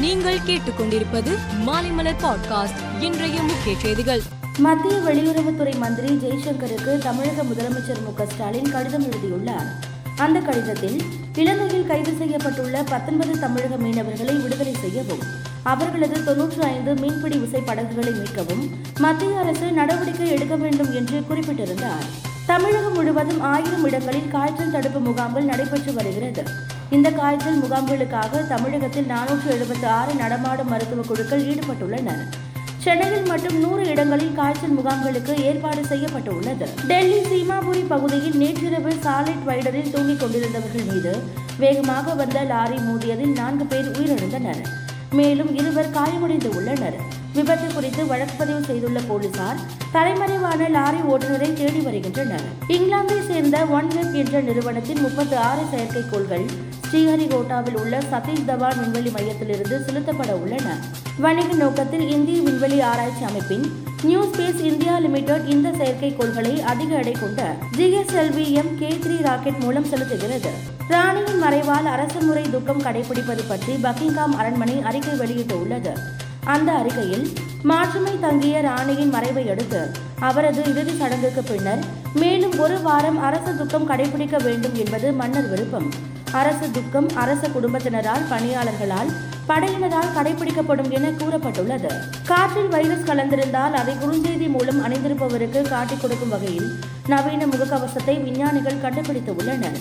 நீங்கள் கேட்டுக்கொண்டிருப்பது மாலைமலர் பாட்காஸ்ட். இன்றைய முக்கிய செய்திகள். மத்திய வெளியுறவுத்துறை மந்திரி ஜெய்சங்கருக்கு தமிழக முதலமைச்சர் மு ஸ்டாலின் கடிதம் எழுதியுள்ளார். அந்த கடிதத்தில் இலங்கையில் கைது செய்யப்பட்டுள்ள பத்தொன்பது தமிழக மீனவர்களை விடுதலை செய்யவும் அவர்களது தொன்னூற்று ஐந்து மீன்பிடி விசை படகுகளை மீட்கவும் மத்திய அரசு நடவடிக்கை எடுக்க வேண்டும் என்று குறிப்பிட்டிருந்தார். தமிழகம் முழுவதும் ஆயிரம் இடங்களில் காய்ச்சல் தடுப்பு முகாம்கள் நடைபெற்று வருகிறது. இந்த காய்ச்சல் முகாம்களுக்காக தமிழகத்தில் நானூற்று எழுபத்தி ஆறு நடமாடும் மருத்துவ குழுக்கள் ஈடுபட்டுள்ளனர். சென்னையில் மட்டும் நூறு இடங்களில் காய்ச்சல் முகாம்களுக்கு ஏற்பாடு செய்யப்பட்டுள்ளது. டெல்லி சீமாபுரி பகுதியில் நேற்றிரவு சாலிட் வைடரில் தூங்கிக் கொண்டிருந்தவர்கள் மீது வேகமாக வந்த லாரி மோதியதில் நான்கு பேர் உயிரிழந்தனர். மேலும் இருவர் காயமடைந்து உள்ளனர். விபத்து குறித்து வழக்கு பதிவு செய்துள்ள போலீசார் தலைமறைவான லாரி ஓட்டுநரை தேடி வருகின்றனர். இங்கிலாந்தை சேர்ந்த ஒன் வெப் என்ற நிறுவனத்தின் முப்பத்தி ஆறு செயற்கைக்கோள்கள் ஸ்ரீஹரிகோட்டாவில் உள்ள சதீஷ் தவான் விண்வெளி மையத்திலிருந்து செலுத்தப்பட உள்ளன. வணிக நோக்கத்தில் இந்திய விண்வெளி ஆராய்ச்சி அமைப்பின் நியூ ஸ்பேஸ் இந்தியா லிமிடெட் இந்த செயற்கைக்கோள்களை அதிக எடை கொண்ட GSLV M K three rocket மூலம் செலுத்துகிறது. ராணியின் மறைவால் அரசு முறை துக்கம் கடைபிடிப்பது பற்றி பக்கிங்காம் அரண்மனை அறிக்கை வெளியிட்டுள்ளது. அந்த அறிக்கையில் மாற்றுமை தங்கிய ராணியின் மறைவை அடுத்து அவரது இறுதி சடங்குக்கு பின்னர் மேலும் ஒரு வாரம் அரசு துக்கம் கடைபிடிக்க வேண்டும் என்பது மன்னர் விருப்பம். அரசு துக்கம் அரச குடும்பத்தினரால் பணியாளர்களால் படையினரால் கடைபிடிக்கப்படும் என கூறப்பட்டுள்ளது. காற்றில் வைரஸ் கலந்திருந்தால் அதை குறுஞ்செய்தி மூலம் அணிந்திருப்பவருக்கு காட்டிக் கொடுக்கும் வகையில் நவீன முகக்கவசத்தை விஞ்ஞானிகள் கண்டுபிடித்து உள்ளனர்.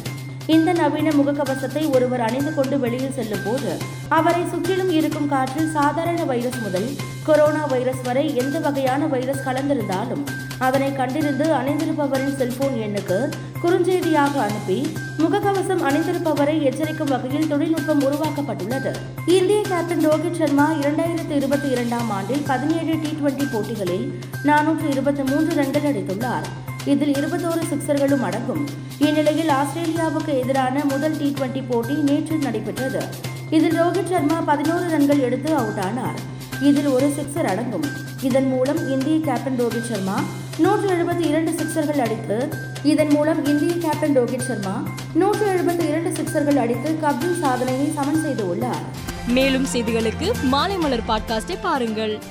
இந்த நவீன முகக்கவசத்தை ஒருவர் அணிந்து கொண்டு வெளியில் செல்லும் போது அவரை சுற்றிலும் இருக்கும் காற்றில் சாதாரண வைரஸ் முதல் கொரோனா வைரஸ் வரை எந்த வகையான வைரஸ் கலந்திருந்தாலும் அதனை கண்டிருந்து அணிந்திருப்பவரின் செல்போன் எண்ணுக்கு குறுஞ்செய்தியாக அனுப்பி முகக்கவசம் அணிந்திருப்பவரை எச்சரிக்கும் வகையில் தொழில்நுட்பம் உருவாக்கப்பட்டுள்ளது. இந்திய கேப்டன் ரோஹித் சர்மா இரண்டாயிரத்தி இருபத்தி இரண்டாம் ஆண்டில் பதினேழு டி டுவெண்டி போட்டிகளில் நானூற்று இருபத்தி மூன்று ரன்கள் அடித்துள்ளார். இதில் இருபத்தோரு சிக்சர்களும் அடங்கும். இந்நிலையில் ஆஸ்திரேலியாவுக்கு எதிரான முதல் டி டுவெண்டி போட்டி நேற்று நடைபெற்றது. இதில் ரோஹித் சர்மா பதினோரு ரன்கள் எடுத்து அவுட் ஆனார். இதில் ஒரு சிக்சர் அடங்கும். இதன் மூலம் இந்திய கேப்டன் ரோஹித் சர்மா நூற்று எழுபத்தி இரண்டு சிக்சர்கள் அடித்து இதன் மூலம் இந்திய கேப்டன் ரோஹித் சர்மா நூற்று எழுபத்தி இரண்டு சிக்சர்கள் அடித்து கபில் சாதனையை சமன் செய்து உள்ளார். மேலும் செய்திகளுக்கு மாலை மலர் பாட்காஸ்டை பாருங்கள்.